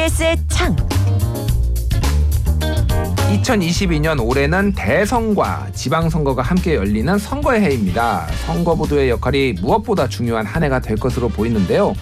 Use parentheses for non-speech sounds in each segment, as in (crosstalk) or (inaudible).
TBS의 창. 2022년 올해는 대선과 지방선거가 함께 열리는 선거의 해입니다. 선거보도의 역할이 무엇보다 중요한 한 해가 될 것으로 보이는데요.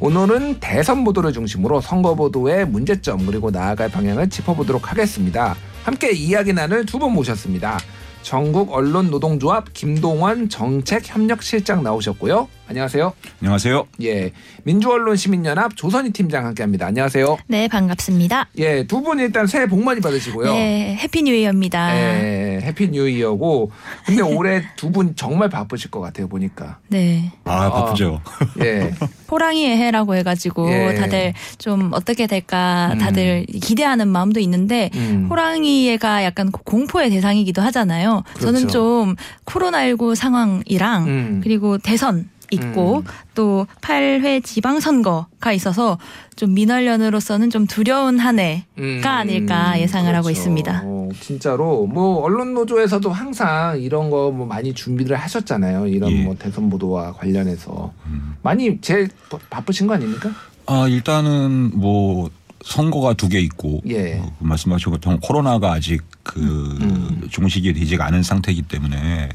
오늘은 대선 보도를 중심으로 선거 보도의 문제점 그리고 나아갈 방향을 짚어보도록 하겠습니다. 함께 이야기 나눌 두 분 모셨습니다. 전국 언론 노동조합 김동원 정책협력실장 나오셨고요. 안녕하세요. 안녕하세요. 예, 민주언론 시민연합 조선희 팀장 함께합니다. 안녕하세요. 네, 반갑습니다. 예, 두 분 일단 새해 복 많이 받으시고요. 네, Happy New Year입니다. 예, Happy New Year고 근데 올해 두 분 정말 바쁘실 것 같아요 보니까. 네. 아, 바쁘죠. 예, (laughs) 호랑이의 해라고 해가지고 예. 다들 좀 어떻게 될까 음. 다들 기대하는 마음도 있는데 음. 호랑이가 약간 공포의 대상이기도 하잖아요. 저는 그렇죠. 좀 코로나19 상황이랑 음. 그리고 대선 있고 음. 또 8회 지방선거가 있어서 좀 민원련으로서는 좀 두려운 한 해가 음, 아닐까 예상을 하고 그렇죠. 있습니다. 어, 진짜로 뭐 언론 노조에서도 항상 이런 거 뭐 많이 준비를 하셨잖아요. 이런 예. 뭐 대선 보도와 관련해서 음. 많이 제일 바- 바쁘신 거 아닙니까? 아, 일단은 뭐 선거가 두 개 있고 예. 어, 말씀하신 것처럼 코로나가 아직 그 음. 종식이 되지가 않은 상태이기 때문에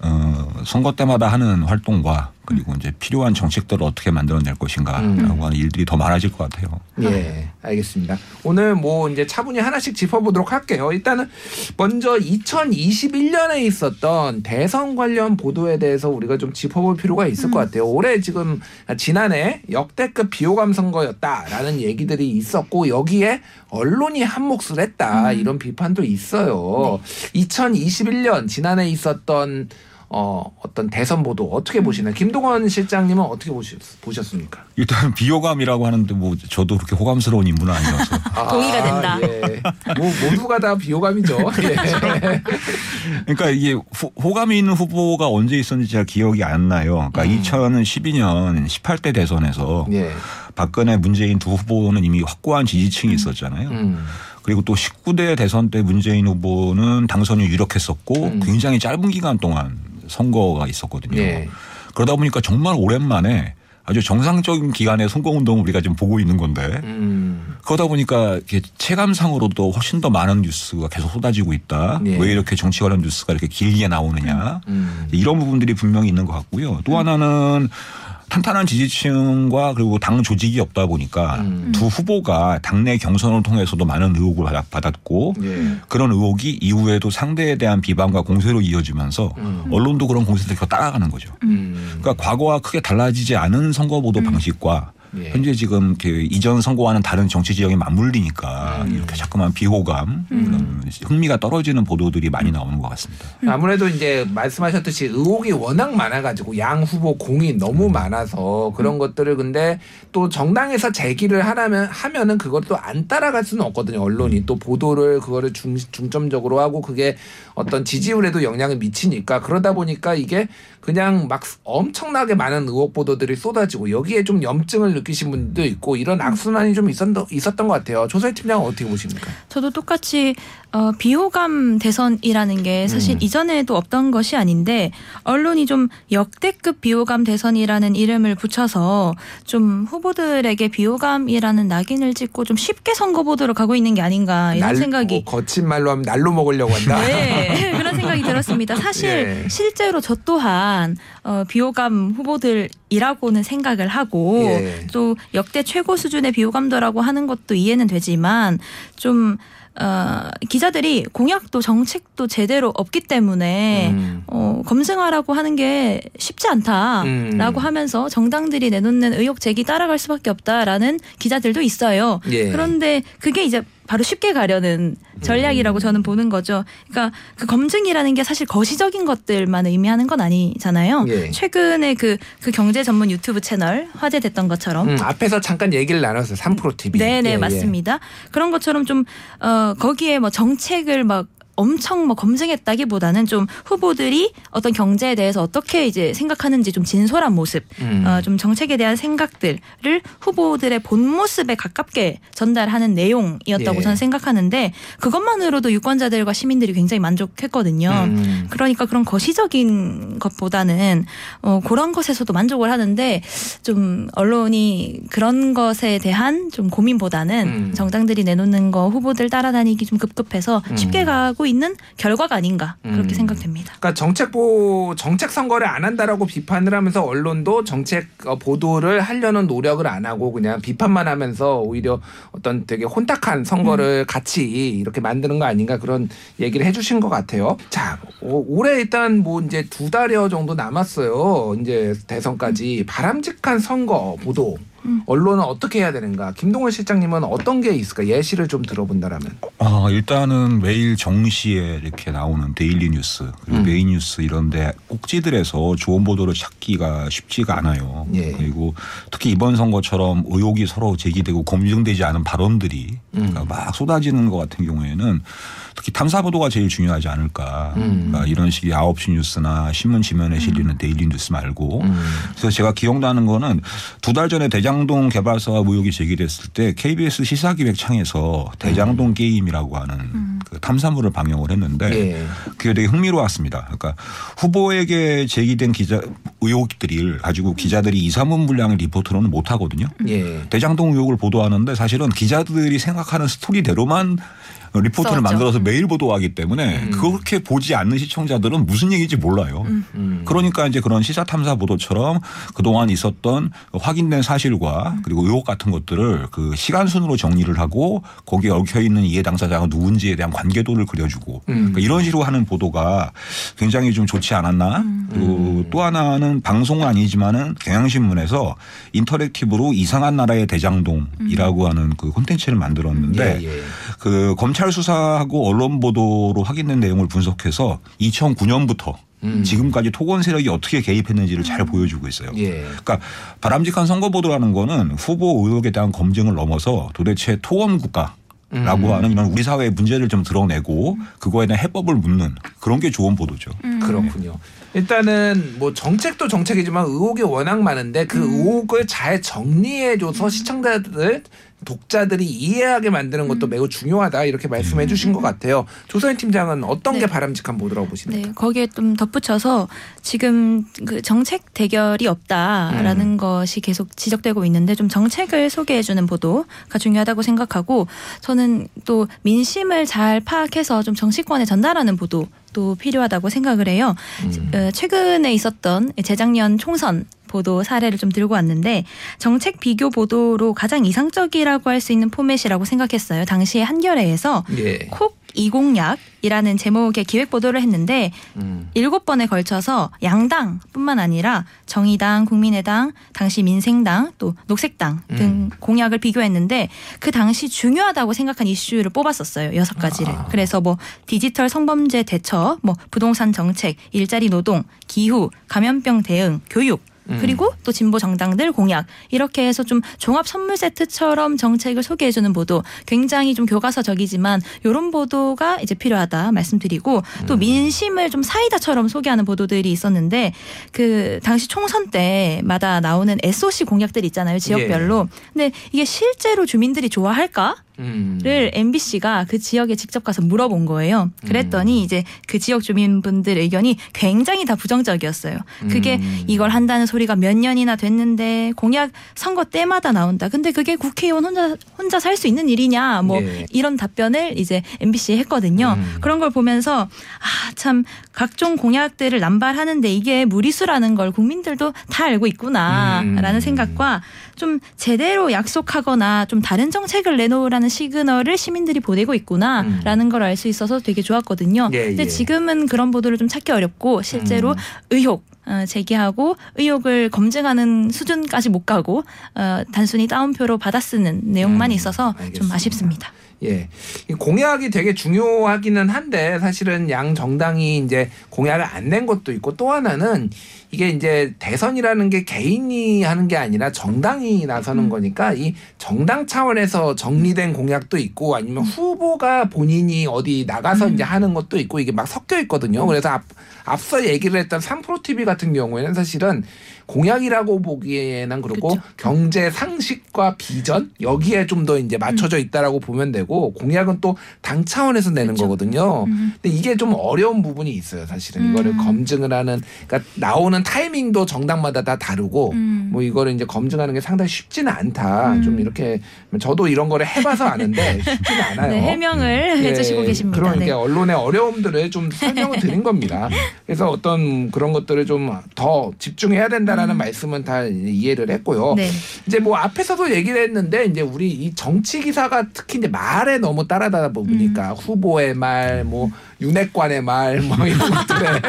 어, 선거 때마다 하는 활동과 그리고 이제 필요한 정책들을 어떻게 만들어낼 것인가라고 음. 하는 일들이 더 많아질 것 같아요. 예, 알겠습니다. 오늘 뭐 이제 차분히 하나씩 짚어보도록 할게요. 일단은 먼저 2021년에 있었던 대선 관련 보도에 대해서 우리가 좀 짚어볼 필요가 있을 것 같아요. 올해 지금 지난해 역대급 비호감 선거였다라는 얘기들이 있었고 여기에 언론이 한 몫을 했다 이런 비판도 있어요. 2021년 지난해 있었던 어, 어떤 대선 보도 어떻게 보시나요? 김동원 실장님은 어떻게 보셨, 보셨습니까? 일단 비호감이라고 하는데 뭐 저도 그렇게 호감스러운 인물은 아니어서 (laughs) 아, 동의가 된다. 예. 뭐 모두가 다 비호감이죠. (laughs) 예. 그러니까 이게 후- 호감이 있는 후보가 언제 있었는지 잘 기억이 안 나요. 그러니까 음. 2012년 18대 대선에서 예. 박근혜 문재인 두 후보는 이미 확고한 지지층이 있었잖아요. 음. 그리고 또 19대 대선 때 문재인 후보는 당선이 유력했었고 음. 굉장히 짧은 기간 동안 선거가 있었거든요. 예. 그러다 보니까 정말 오랜만에 아주 정상적인 기간의 선거운동을 우리가 지금 보고 있는 건데 음. 그러다 보니까 체감상으로도 훨씬 더 많은 뉴스가 계속 쏟아지고 있다. 예. 왜 이렇게 정치 관련 뉴스가 이렇게 길게 나오느냐. 음. 이런 부분들이 분명히 있는 것 같고요. 또 하나는 탄탄한 지지층과 그리고 당 조직이 없다 보니까 음. 두 후보가 당내 경선을 통해서도 많은 의혹을 받- 받았고 예. 그런 의혹이 이후에도 상대에 대한 비방과 공세로 이어지면서 음. 언론도 그런 공세를 계속 따라가는 거죠. 음. 그러니까 과거와 크게 달라지지 않은 선거 보도 방식과 예. 현재 지금 그 이전 선거와는 다른 정치 지형이 맞물리니까 음. 이렇게 자꾸만 비호감 그런 흥미가 떨어지는 보도들이 많이 나오는 것 같습니다. 아무래도 이제 말씀하셨듯이 의혹이 워낙 많아가지고 양 후보 공이 너무 많아서 그런 것들을 근데 또 정당에서 제기를 하라면 하면은 또안 따라갈 수는 없거든요. 언론이 또 보도를 그거를 중, 중점적으로 하고 그게 어떤 지지율에도 영향을 미치니까 그러다 보니까 이게 그냥 막 엄청나게 많은 의혹 보도들이 쏟아지고 여기에 좀 염증을 느끼신 분도 있고 이런 악순환이 좀 있었던, 있었던 것 같아요. 조세 팀장은 어떻게 보십니까? 저도 똑같이 어, 비호감 대선이라는 게 사실 음. 이전에도 없던 것이 아닌데 언론이 좀 역대급 비호감 대선이라는 이름을 붙여서 좀 후보들에게 비호감이라는 낙인을 찍고 좀 쉽게 선거 보도로 가고 있는 게 아닌가 이런 날- 생각이 뭐 거친 말로 하면 날로 먹으려고 한다. 네, 그런 생각이 들었습니다. 사실 (laughs) 예. 실제로 저 또한 어, 비호감 후보들 이라고는 생각을 하고 예. 또 역대 최고 수준의 비호감도라고 하는 것도 이해는 되지만 좀 어, 기자들이 공약도 정책도 제대로 없기 때문에 음. 어, 검증하라고 하는 게 쉽지 않다라고 음. 하면서 정당들이 내놓는 의혹 제기 따라갈 수밖에 없다라는 기자들도 있어요. 예. 그런데 그게 이제 바로 쉽게 가려는 전략이라고 저는 보는 거죠. 그러니까 그 검증이라는 게 사실 거시적인 것들만 의미하는 건 아니잖아요. 예. 최근에 그, 그 경제 전문 유튜브 채널 화제됐던 것처럼 음, 앞에서 잠깐 얘기를 나눴어요. 3프로 TV. 네네 예, 예. 맞습니다. 그런 것처럼 좀 어, 거기에 뭐 정책을 막 엄청 뭐 검증했다기보다는 좀 후보들이 어떤 경제에 대해서 어떻게 이제 생각하는지 좀 진솔한 모습, 음. 어, 좀 정책에 대한 생각들을 후보들의 본 모습에 가깝게 전달하는 내용이었다고 예. 저는 생각하는데 그것만으로도 유권자들과 시민들이 굉장히 만족했거든요. 음. 그러니까 그런 거시적인 것보다는 어, 그런 것에서도 만족을 하는데 좀 언론이 그런 것에 대한 좀 고민보다는 음. 정당들이 내놓는 거 후보들 따라다니기 좀 급급해서 쉽게 음. 가고 있는 결과가 아닌가 그렇게 음. 생각됩니다. 그러니까 정책 보 정책 선거를 안 한다라고 비판을 하면서 언론도 정책 어, 보도를 하려는 노력을 안 하고 그냥 비판만 하면서 오히려 어떤 되게 혼탁한 선거를 같이 이렇게 만드는 거 아닌가 그런 얘기를 해주신 것 같아요. 자 오- 올해 일단 뭐 이제 두 달여 정도 남았어요. 이제 대선까지 바람직한 선거 보도. 언론은 어떻게 해야 되는가? 김동원 실장님은 어떤 게 있을까? 예시를 좀 들어본다라면. 아, 일단은 매일 정시에 이렇게 나오는 daily 뉴스 그리고 음. 메인 뉴스 이런데 꼭지들에서 좋은 보도를 찾기가 쉽지가 않아요. 예. 그리고 특히 이번 선거처럼 의혹이 서로 제기되고 검증되지 않은 발언들이 음. 그러니까 막 쏟아지는 것 같은 경우에는 특히 탐사 보도가 제일 중요하지 않을까. 음. 그러니까 이런 식의 아홉 시 뉴스나 신문 지면에 실리는 daily 뉴스 말고 음. 그래서 제가 기억나는 거는 두 달 전에 대장동 개발 사업 의혹이 제기됐을 때 KBS 시사기획창에서 대장동 음. 게임이라고 하는 그 탐사물을 방영을 했는데 예. 그게 되게 흥미로웠습니다. 그러니까 후보에게 제기된 기자 의혹들을 가지고 기자들이 2, 3분 분량의 리포트로는 못 하거든요. 예. 대장동 의혹을 보도하는데 사실은 기자들이 생각하는 스토리대로만 리포트를 써죠. 만들어서 매일 보도하기 때문에 음. 그렇게 보지 않는 시청자들은 무슨 얘기인지 몰라요. 음. 그러니까 이제 그런 시사 탐사 보도처럼 그동안 있었던 확인된 사실과 그리고 의혹 같은 것들을 그 시간 순으로 정리를 하고 거기에 얽혀 있는 이해 당사자가 누군지에 대한 관계도를 그려주고 음. 그러니까 이런 식으로 하는 보도가 굉장히 좀 좋지 않았나. 그리고 음. 또 하나는 방송은 아니지만은 경향신문에서 인터랙티브로 이상한 나라의 대장동이라고 하는 그 콘텐츠를 만들었는데 예, 예. 그 검찰 수사하고 언론 보도로 확인된 내용을 분석해서 2009년부터 음. 지금까지 토건 세력이 어떻게 개입했는지를 잘 보여주고 있어요. 예. 그러니까 바람직한 선거 보도라는 거는 후보 의혹에 대한 검증을 넘어서 도대체 토건 국가 라고 음. 하는 이런 우리 사회의 문제를 좀 드러내고 그거에 대한 해법을 묻는 그런 게 좋은 보도죠. 음. 그렇군요. 일단은 뭐 정책도 정책이지만 의혹이 워낙 많은데 그 의혹을 잘 정리해줘서 시청자들 독자들이 이해하게 만드는 것도 매우 중요하다 이렇게 말씀해 주신 것 같아요. 조선 팀장은 어떤 네. 게 바람직한 보도라고 보시나요? 네, 거기에 좀 덧붙여서 지금 그 정책 대결이 없다라는 음. 것이 계속 지적되고 있는데 좀 정책을 소개해 주는 보도가 중요하다고 생각하고 저는 또 민심을 잘 파악해서 좀 정치권에 전달하는 보도. 또 필요하다고 생각을 해요. 음. 어, 최근에 있었던 재작년 총선 보도 사례를 좀 들고 왔는데 정책 비교 보도로 가장 이상적이라고 할 수 있는 포맷이라고 생각했어요. 당시에 한겨레에서 예. 콕 이공약이라는 제목의 기획 보도를 했는데 음. 일곱 번에 걸쳐서 양당뿐만 아니라 정의당, 국민의당, 당시 민생당, 또 녹색당 등 음. 공약을 비교했는데 그 당시 중요하다고 생각한 이슈를 뽑았었어요 여섯 가지를. 아. 그래서 뭐 디지털 성범죄 대처, 뭐 부동산 정책, 일자리 노동, 기후, 감염병 대응, 교육. 음. 그리고 또 진보 정당들 공약 이렇게 해서 좀 종합 선물 세트처럼 정책을 소개해주는 보도 굉장히 좀 교과서적이지만 이런 보도가 이제 필요하다 말씀드리고 음. 또 민심을 좀 사이다처럼 소개하는 보도들이 있었는데 그 당시 총선 때마다 나오는 SOC 공약들 있잖아요 지역별로 근데 이게 실제로 주민들이 좋아할까? 음. 를 MBC가 그 지역에 직접 가서 물어본 거예요. 그랬더니 음. 이제 그 지역 주민분들 의견이 굉장히 다 부정적이었어요. 그게 음. 이걸 한다는 소리가 몇 년이나 됐는데 공약 선거 때마다 나온다. 근데 그게 국회의원 혼자 혼자 살 수 있는 일이냐? 뭐 예. 이런 답변을 이제 MBC에 했거든요. 음. 그런 걸 보면서 아 참 각종 공약들을 남발하는데 이게 무리수라는 걸 국민들도 다 알고 있구나라는 음. 생각과 좀 제대로 약속하거나 좀 다른 정책을 내놓으라는 시그널을 시민들이 보내고 있구나라는 걸알 수 있어서 되게 좋았거든요. 예, 근데 예. 지금은 그런 보도를 좀 찾기 어렵고 실제로 음. 의혹 어, 제기하고 의혹을 검증하는 수준까지 못 가고 어, 단순히 따옴표로 받아쓰는 내용만 음, 있어서 좀 알겠습니다. 아쉽습니다. 예. 이 공약이 되게 중요하기는 한데 사실은 양 정당이 이제 공약을 안 낸 것도 있고 또 하나는 이게 이제 대선이라는 게 개인이 하는 게 아니라 정당이 나서는 음. 거니까 이 정당 차원에서 정리된 공약도 있고 아니면 후보가 본인이 어디 나가서 음. 이제 하는 것도 있고 이게 막 섞여 있거든요. 그래서 앞, 앞서 얘기를 했던 3프로 TV 같은 경우에는 사실은 공약이라고 보기에는 그렇고 그쵸. 경제 상식과 비전 여기에 좀 더 이제 맞춰져 있다라고 보면 되고 공약은 또 당 차원에서 내는 그쵸. 거거든요. 음. 근데 이게 좀 어려운 부분이 있어요, 사실은. 이거를 음. 검증을 하는 그러니까 나오는 타이밍도 정당마다 다 다르고 음. 뭐 이거를 이제 검증하는 게 상당히 쉽지는 않다. 음. 좀 이렇게 저도 이런 거를 해봐서 아는데 (laughs) 쉽지는 않아요. 네, 해명을 예, 해주시고 계십니다. 그러니까 네. 언론의 어려움들을 좀 설명을 드린 겁니다. (laughs) 그래서 어떤 그런 것들을 좀 더 집중해야 된 다라는 음. 말씀은 다 이해를 했고요. 네. 이제 뭐 앞에서도 얘기를 했는데 이제 우리 이 정치 기사가 특히 이제 말에 너무 따라다 보니까 음. 후보의 말, 뭐 윤핵관의 말, 뭐 이런 (laughs) 것들에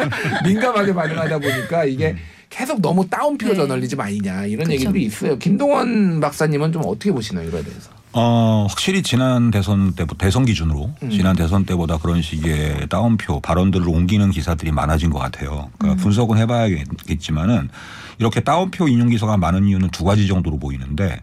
민감하게 반응하다 보니까 이게 계속 너무 다운표 네. 저널리즘 아니냐 이런 그쵸. 얘기들이 있어요. 김동원 박사님은 좀 어떻게 보시나요 이거에 대해서? 어, 확실히 지난 대선 때, 대선 기준으로 음. 지난 대선 때보다 그런 식의 다운표 발언들을 옮기는 기사들이 많아진 것 같아요. 그러니까 음. 분석은 해봐야겠지만은 이렇게 다운표 인용 기사가 많은 이유는 두 가지 정도로 보이는데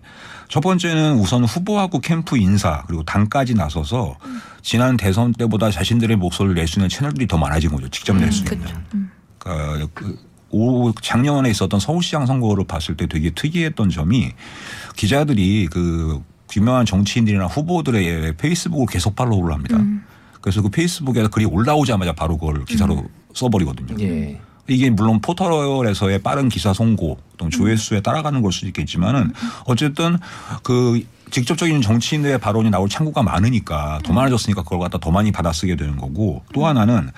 첫 번째는 우선 후보하고 캠프 인사 그리고 당까지 나서서 지난 대선 때보다 자신들의 목소리를 낼 수 있는 채널들이 더 많아진 거죠. 직접 낼수 음, 있는. 음. 그러니까 그올 작년에 있었던 서울시장 선거를 봤을 때 되게 특이했던 점이 기자들이 그 유명한 정치인들이나 후보들의 페이스북을 계속 팔로우를 합니다. 음. 그래서 그 페이스북에 글이 올라오자마자 바로 그걸 기사로 음. 써버리거든요. 예. 이게 물론 포털에서의 빠른 기사 송고 또 조회수에 따라가는 걸 수도 있겠지만은 어쨌든 그 직접적인 정치인들의 발언이 나올 창구가 많으니까 더 많아졌으니까 그걸 갖다 더 많이 받아쓰게 되는 거고 또 하나는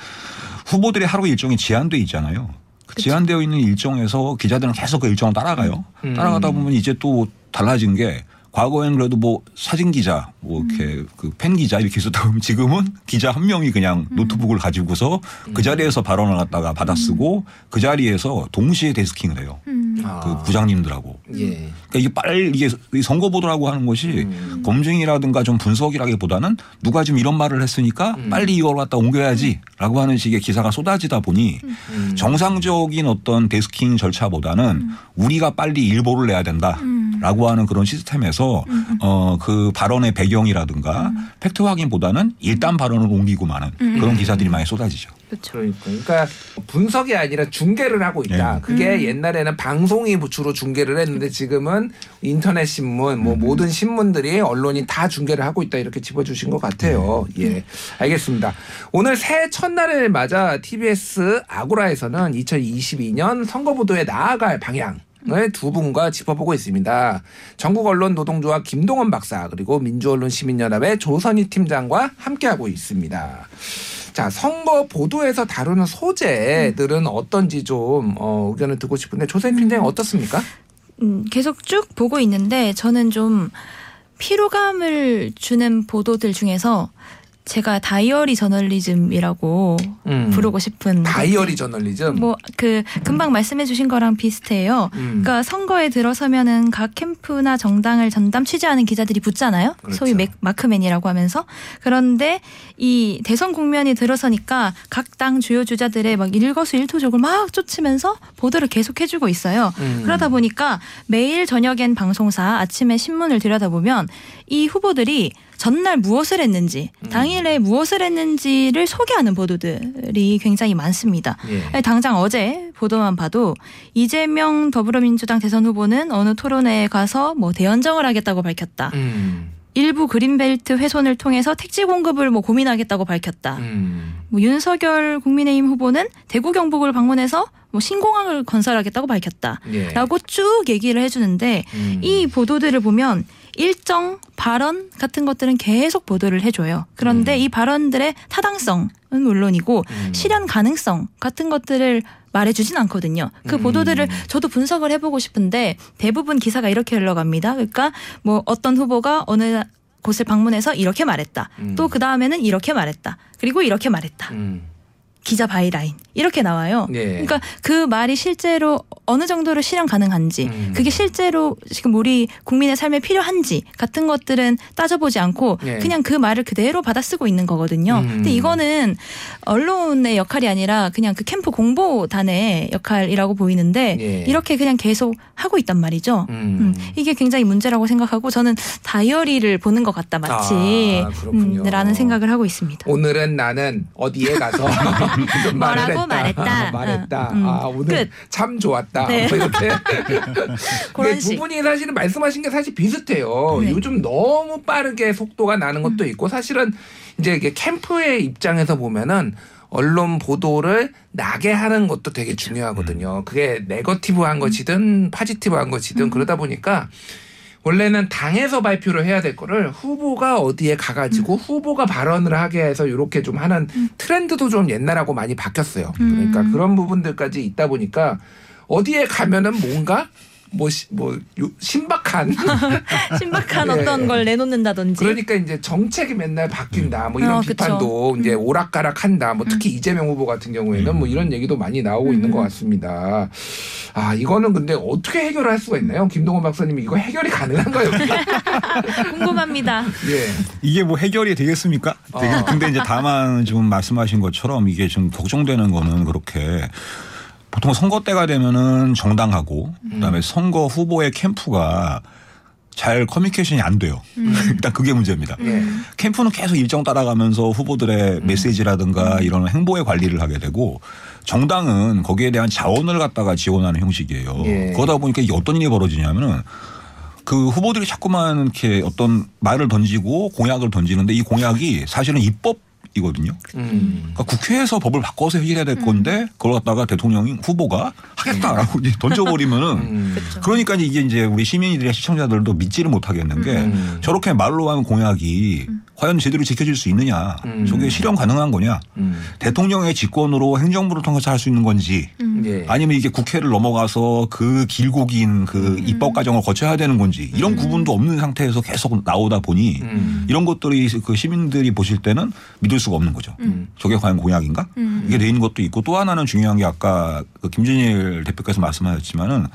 후보들의 하루 일정이 제한돼 있잖아요. 그 제한되어 있는 일정에서 기자들은 계속 그 일정을 따라가요. 음. 따라가다 보면 이제 또 달라진 게 과거에는 그래도 뭐 사진 기자, 뭐 이렇게 그 펜 기자 이렇게 있었다 보면 (laughs) 지금은 기자 한 명이 그냥 노트북을 가지고서 그 자리에서 발언을 갖다가 받아 쓰고 그 자리에서 동시에 desking을 해요. 음. 아. 그 부장님들하고. 예. 그러니까 이게 빨리 이게 이 선거 보도라고 하는 것이 음. 검증이라든가 좀 분석이라기보다는 누가 지금 이런 말을 했으니까 음. 빨리 이걸 갖다 옮겨야지라고 하는 식의 기사가 쏟아지다 보니 음. 정상적인 어떤 desking 절차보다는 우리가 빨리 일보를 내야 된다. 음. 라고 하는 그런 시스템에서 어 그 발언의 배경이라든가 팩트 확인보다는 일단 발언을 옮기고 마는 그런 기사들이 많이 쏟아지죠. 그렇죠. 그러니까, 그러니까 분석이 아니라 중계를 하고 있다. 네. 그게 음. 옛날에는 방송이 주로 중계를 했는데 지금은 인터넷 신문, 뭐 모든 신문들이 언론이 다 중계를 하고 있다 이렇게 짚어주신 것 같아요. 예, 알겠습니다. 오늘 새해 첫날을 맞아 TBS 아고라에서는 2022년 선거 보도에 나아갈 방향. 을두 분과 짚어보고 있습니다. 전국 언론 노동조합 김동원 박사 그리고 민주언론 시민연합의 조선희 팀장과 함께하고 있습니다. 자 선거 보도에서 다루는 소재들은 어떤지 좀 어, 의견을 듣고 싶은데 조선희 팀장이 어떻습니까? 음, 계속 쭉 보고 있는데 저는 좀 피로감을 주는 보도들 중에서 제가 다이어리 저널리즘이라고 음. 부르고 싶은 다이어리 저널리즘. 뭐 그 금방 말씀해 주신 거랑 비슷해요. 음. 그러니까 선거에 들어서면은 각 캠프나 정당을 전담 취재하는 기자들이 붙잖아요. 그렇죠. 소위 맥, 마크맨이라고 하면서 그런데 이 대선 국면이 들어서니까 각 당 주요 주자들의 막 일거수일투족을 막 쫓으면서 보도를 계속 해주고 있어요. 음. 그러다 보니까 매일 저녁엔 방송사, 아침에 신문을 들여다보면 이 후보들이 전날 무엇을 했는지, 음. 당일에 무엇을 했는지를 소개하는 보도들이 굉장히 많습니다. 예. 당장 어제 보도만 봐도 이재명 더불어민주당 대선 후보는 어느 토론회에 가서 뭐 대연정을 하겠다고 밝혔다. 음. 일부 그린벨트 훼손을 통해서 택지 공급을 뭐 고민하겠다고 밝혔다. 음. 뭐 윤석열 국민의힘 후보는 대구 경북을 방문해서 뭐 신공항을 건설하겠다고 밝혔다. 예. 라고 쭉 얘기를 해주는데 음. 이 보도들을 보면 일정 발언 같은 것들은 계속 보도를 해줘요. 그런데 음. 이 발언들의 타당성은 물론이고 음. 실현 가능성 같은 것들을 말해주진 않거든요. 그 음. 보도들을 저도 분석을 해보고 싶은데 대부분 기사가 이렇게 흘러갑니다. 그러니까 뭐 어떤 후보가 어느 곳을 방문해서 이렇게 말했다. 음. 또그 다음에는 이렇게 말했다. 그리고 이렇게 말했다. 음. 기자 byline 이렇게 나와요. 예. 그러니까 그 말이 실제로 어느 정도로 실현 가능한지 음. 그게 실제로 지금 우리 국민의 삶에 필요한지 같은 것들은 따져보지 않고 예. 그냥 그 말을 그대로 받아쓰고 있는 거거든요. 음. 근데 이거는 언론의 역할이 아니라 그냥 그 캠프 공보단의 역할이라고 보이는데 예. 이렇게 그냥 계속 하고 있단 말이죠. 음. 음, 이게 굉장히 문제라고 생각하고 저는 다이어리를 보는 것 같다 마치 아. 음, 라는 생각을 하고 있습니다. 오늘은 나는 어디에 가서 (laughs) 뭐라고 했다. 말했다. 아, 말했다. 음, 음. 아, 오늘 끝. 참 좋았다. 네. 뭐 이렇게. (laughs) 그런 두 식. 분이 사실은 말씀하신 게 사실 비슷해요. 네. 요즘 너무 빠르게 속도가 나는 것도 있고 사실은 이제 이게 캠프의 입장에서 보면은 언론 보도를 나게 하는 것도 되게 중요하거든요. 그게 네거티브한 것이든 파지티브한 것이든 그러다 보니까 원래는 당에서 발표를 해야 될 거를 후보가 어디에 가가지고 후보가 발언을 하게 해서 이렇게 좀 하는 트렌드도 좀 옛날하고 많이 바뀌었어요. 그러니까 음. 그런 부분들까지 있다 보니까 어디에 가면은 뭔가 뭐, 시- 뭐, 요- 신박한. (laughs) 신박한 예. 어떤 걸 내놓는다든지. 그러니까 이제 정책이 맨날 바뀐다. 뭐 이런 어, 비판도 그쵸. 이제 오락가락 한다. 뭐 특히 이재명 후보 같은 경우에는 뭐 이런 얘기도 많이 나오고 있는 것 같습니다. 아, 이거는 근데 어떻게 해결할 수가 있나요? 김동원 박사님 이거 해결이 가능한가요? (laughs) 궁금합니다. (laughs) 예. 이게 뭐 해결이 되겠습니까? 되게- 어. 근데 이제 다만 지금 말씀하신 것처럼 이게 좀 걱정되는 거는 그렇게 보통 선거 때가 되면은 정당하고 그다음에 선거 후보의 캠프가 잘 커뮤니케이션이 안 돼요. (laughs) 일단 그게 문제입니다. 예. 캠프는 계속 일정 따라가면서 후보들의 메시지라든가 이런 행보의 관리를 하게 되고 정당은 거기에 대한 자원을 갖다가 지원하는 형식이에요. 예. 그러다 보니까 이게 어떤 일이 벌어지냐면은 그 후보들이 자꾸만 이렇게 어떤 말을 던지고 공약을 던지는데 이 공약이 사실은 입법 이거든요. 음. 그러니까 국회에서 법을 바꿔서 해결해야 될 건데 그걸 갖다가 대통령이 후보가 하겠다라고 이제 던져버리면은 음. 그러니까 이게 이제 우리 시민이들의 시청자들도 믿지를 못하겠는 게 음. 저렇게 말로 하는 공약이 과연 제대로 지켜질 수 있느냐 음. 저게 실현 가능한 거냐 음. 대통령의 직권으로 행정부를 통해서 할 수 있는 건지 예. 아니면 이게 국회를 넘어가서 그 길고 긴 그 입법 과정을 거쳐야 되는 건지 이런 구분도 없는 상태에서 계속 나오다 보니 음. 이런 것들이 그 시민들이 보실 때는 믿을 수가 없는 거죠. 음. 저게 과연 공약인가? 음. 이게 돼 있는 것도 있고 또 하나는 중요한 게 아까 그 김진일 대표께서 말씀하셨지만은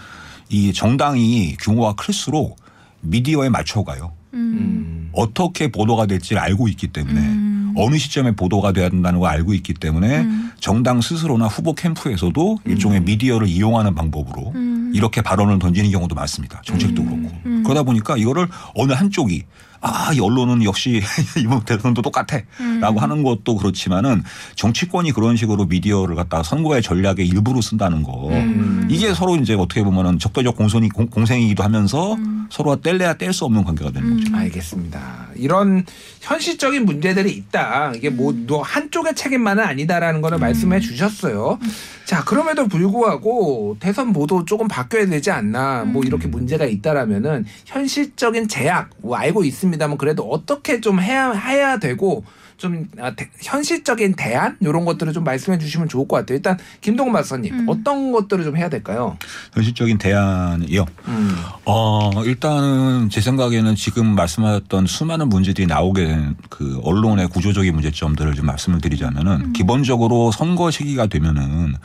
이 정당이 규모가 클수록 미디어에 맞춰가요. 음. 어떻게 보도가 될지를 알고 있기 때문에 음. 어느 시점에 보도가 돼야 된다는 걸 알고 있기 때문에 음. 정당 스스로나 후보 캠프에서도 일종의 미디어를 이용하는 방법으로 음. 이렇게 발언을 던지는 경우도 많습니다. 정책도 그렇고. 음. 그러다 보니까 이거를 어느 한쪽이 아, 이 언론은 역시 (laughs) 이번 대선도 똑같아. 음. 라고 하는 것도 그렇지만은 정치권이 그런 식으로 미디어를 갖다가 선거의 전략의 일부로 쓴다는 거. 음. 이게 서로 이제 어떻게 보면은 적대적 공선이, 공- 공생이기도 하면서 음. 서로가 뗄래야 뗄 수 없는 관계가 되는 거죠. 알겠습니다. 이런 현실적인 문제들이 있다. 이게 뭐 너 한쪽의 책임만은 아니다라는 거를 말씀해 주셨어요. 자, 그럼에도 불구하고 대선 모두 조금 바뀌어야 되지 않나. 뭐 이렇게 문제가 있다라면은 현실적인 제약 뭐 알고 있 습니다만 그래도 어떻게 좀 해야 해야 되고 좀 아, 대- 현실적인 대안 이런 것들을 좀 말씀해 주시면 좋을 것 같아요. 일단 김동훈 박사님 어떤 것들을 좀 해야 될까요? 현실적인 대안이요. 음. 어, 일단은 제 생각에는 지금 말씀하셨던 수많은 문제들이 나오게 된 그 언론의 구조적인 문제점들을 좀 말씀을 드리자면은 기본적으로 선거 시기가 되면은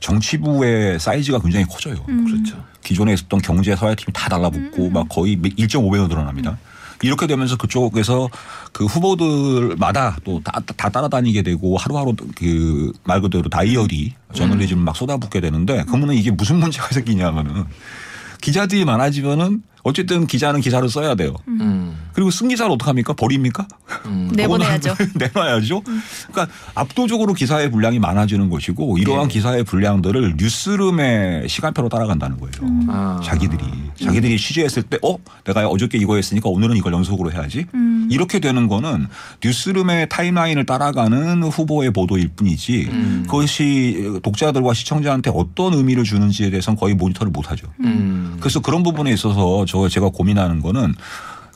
정치부의 사이즈가 굉장히 커져요. 그렇죠. 기존에 있었던 경제 사회팀이 다 달라붙고 막 거의 1.5배로 늘어납니다. 이렇게 되면서 그쪽에서 그 후보들마다 또다 다 따라다니게 되고 하루하루 그 말 그대로 다이어리 저널리즘 막 쏟아붓게 되는데 그러면 이게 무슨 문제가 생기냐면은 기자들이 많아지면은 어쨌든 기자는 기사를 써야 돼요. 음. 그리고 쓴 기사를 어떡합니까? 버립니까? 음. 내보내야죠. (laughs) 내놔야죠. 그러니까 압도적으로 기사의 분량이 많아지는 것이고 이러한 예. 기사의 분량들을 뉴스룸의 시간표로 따라간다는 거예요. 아. 자기들이 자기들이 취재했을 때 어 내가 어저께 이거 했으니까 오늘은 이걸 연속으로 해야지 음. 이렇게 되는 거는 뉴스룸의 타임라인을 따라가는 후보의 보도일 뿐이지 음. 그것이 독자들과 시청자한테 어떤 의미를 주는지에 대해서는 거의 모니터를 못하죠. 음. 그래서 그런 부분에 있어서 저 제가 고민하는 거는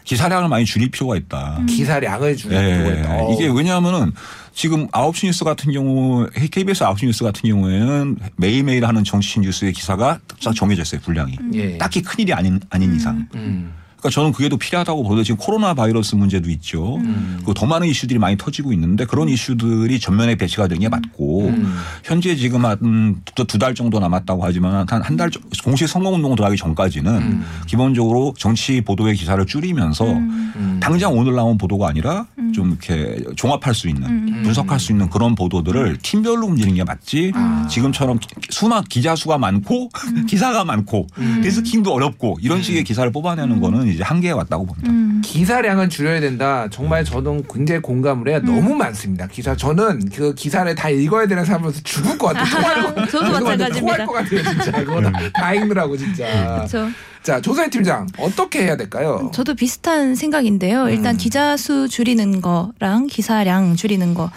기사량을 많이 줄일 필요가 있다. 기사량을 주는 예, 필요가 있다. 어. 이게 왜냐하면은 지금 9시 뉴스 같은 경우 KBS 9시 뉴스 같은 경우에는 매일매일 하는 정치 뉴스의 기사가 딱 정해져 있어요 분량이 예. 딱히 큰일이 아닌 아닌 이상 음. 그러니까 저는 그게 더 필요하다고 보는데 지금 코로나 바이러스 문제도 있죠. 음. 그더 많은 이슈들이 많이 터지고 있는데 그런 이슈들이 전면에 배치가 되는 게 맞고 음. 현재 지금 한두 달 정도 남았다고 하지만 한 한 달 공식 선거운동 들어가기 전까지는 음. 기본적으로 정치 보도의 기사를 줄이면서 음. 당장 오늘 나온 보도가 아니라 좀 이렇게 종합할 수 있는 음. 분석할 수 있는 그런 보도들을 팀별로 움직이는 게 맞지 아. 지금처럼 수만 기자 수가 많고 (laughs) 기사가 많고 음. 데스킹도 어렵고 이런 식의 기사를 뽑아내는 거는 이제 한계에 왔다고 봅니다. 음. 기사량은 줄여야 된다. 정말 저는 굉장히 공감을 해요. 너무 많습니다. 기사 저는 그 기사를 다 읽어야 되는 사람으로서 죽을 것 같아요. 토할 것, 저도 마찬가지입니다. 토할 것 같아요, 진짜. 그거 다, 다 읽느라고 진짜. 그렇죠. 자 조사희 팀장 어떻게 해야 될까요? 저도 비슷한 생각인데요. 일단 음. 기자 수 줄이는 거랑 기사량 줄이는 거.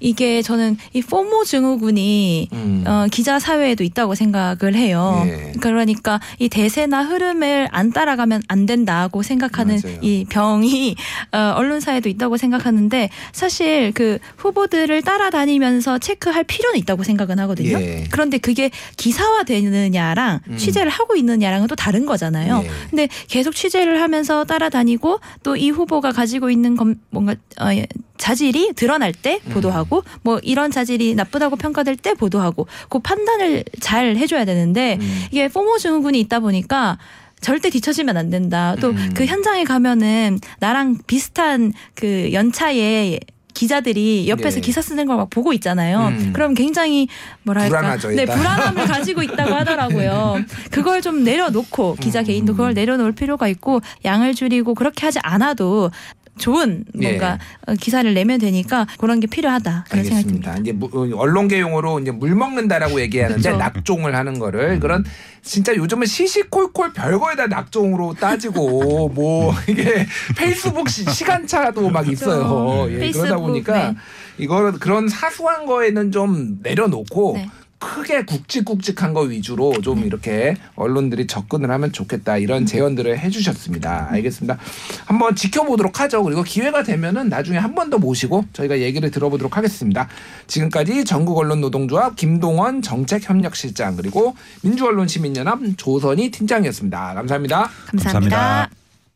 이게 저는 이 포모 증후군이 음. 어, 기자 사회에도 있다고 생각을 해요. 예. 그러니까 이 대세나 흐름을 안 따라가면 안 된다고 생각하는 맞아요. 이 병이 어, 언론사에도 있다고 생각하는데 사실 그 후보들을 따라다니면서 체크할 필요는 있다고 생각은 하거든요. 예. 그런데 그게 기사화 되느냐랑 음. 취재를 하고 있느냐랑은 또 다른 거잖아요. 예. 근데 계속 취재를 하면서 따라다니고 또 이 후보가 가지고 있는 검, 뭔가 어, 예, 자질이 드러날 때 음. 보도하고 뭐 이런 자질이 나쁘다고 평가될 때 보도하고 그 판단을 잘 해줘야 되는데 음. 이게 포모 증후군이 있다 보니까 절대 뒤처지면 안 된다. 또 음. 그 현장에 가면은 나랑 비슷한 그 연차의 기자들이 옆에서 네. 기사 쓰는 걸 막 보고 있잖아요. 음. 그럼 굉장히 뭐랄까 불안하죠, 네. 불안함을 가지고 있다고 하더라고요. (laughs) 그걸 좀 내려놓고 기자 음. 개인도 그걸 내려놓을 필요가 있고 양을 줄이고 그렇게 하지 않아도 좋은 뭔가 어, 기사를 내면 되니까 그런 게 필요하다 그런 생각이 듭니다. 알겠습니다. 이제 무- 어, 언론계 용어로 이제 물 먹는다라고 얘기하는데 그쵸. 낙종을 하는 거를 그런 진짜 요즘은 시시콜콜 별거에다 낙종으로 따지고 (laughs) 뭐 이게 페이스북 시, 시간차도 막 있어요. 예, 그러다 페이스북, 보니까 네. 이거 그런 사소한 거에는 좀 내려놓고 네. 크게 굵직굵직한 거 위주로 좀 이렇게 언론들이 접근을 하면 좋겠다 이런 제언들을 해주셨습니다. 알겠습니다. 한번 지켜보도록 하죠. 그리고 기회가 되면은 나중에 한 번 더 모시고 저희가 얘기를 들어보도록 하겠습니다. 지금까지 전국 언론 노동조합 김동원 정책협력실장 그리고 민주언론시민연합 조선희 팀장이었습니다. 감사합니다. 감사합니다. 감사합니다.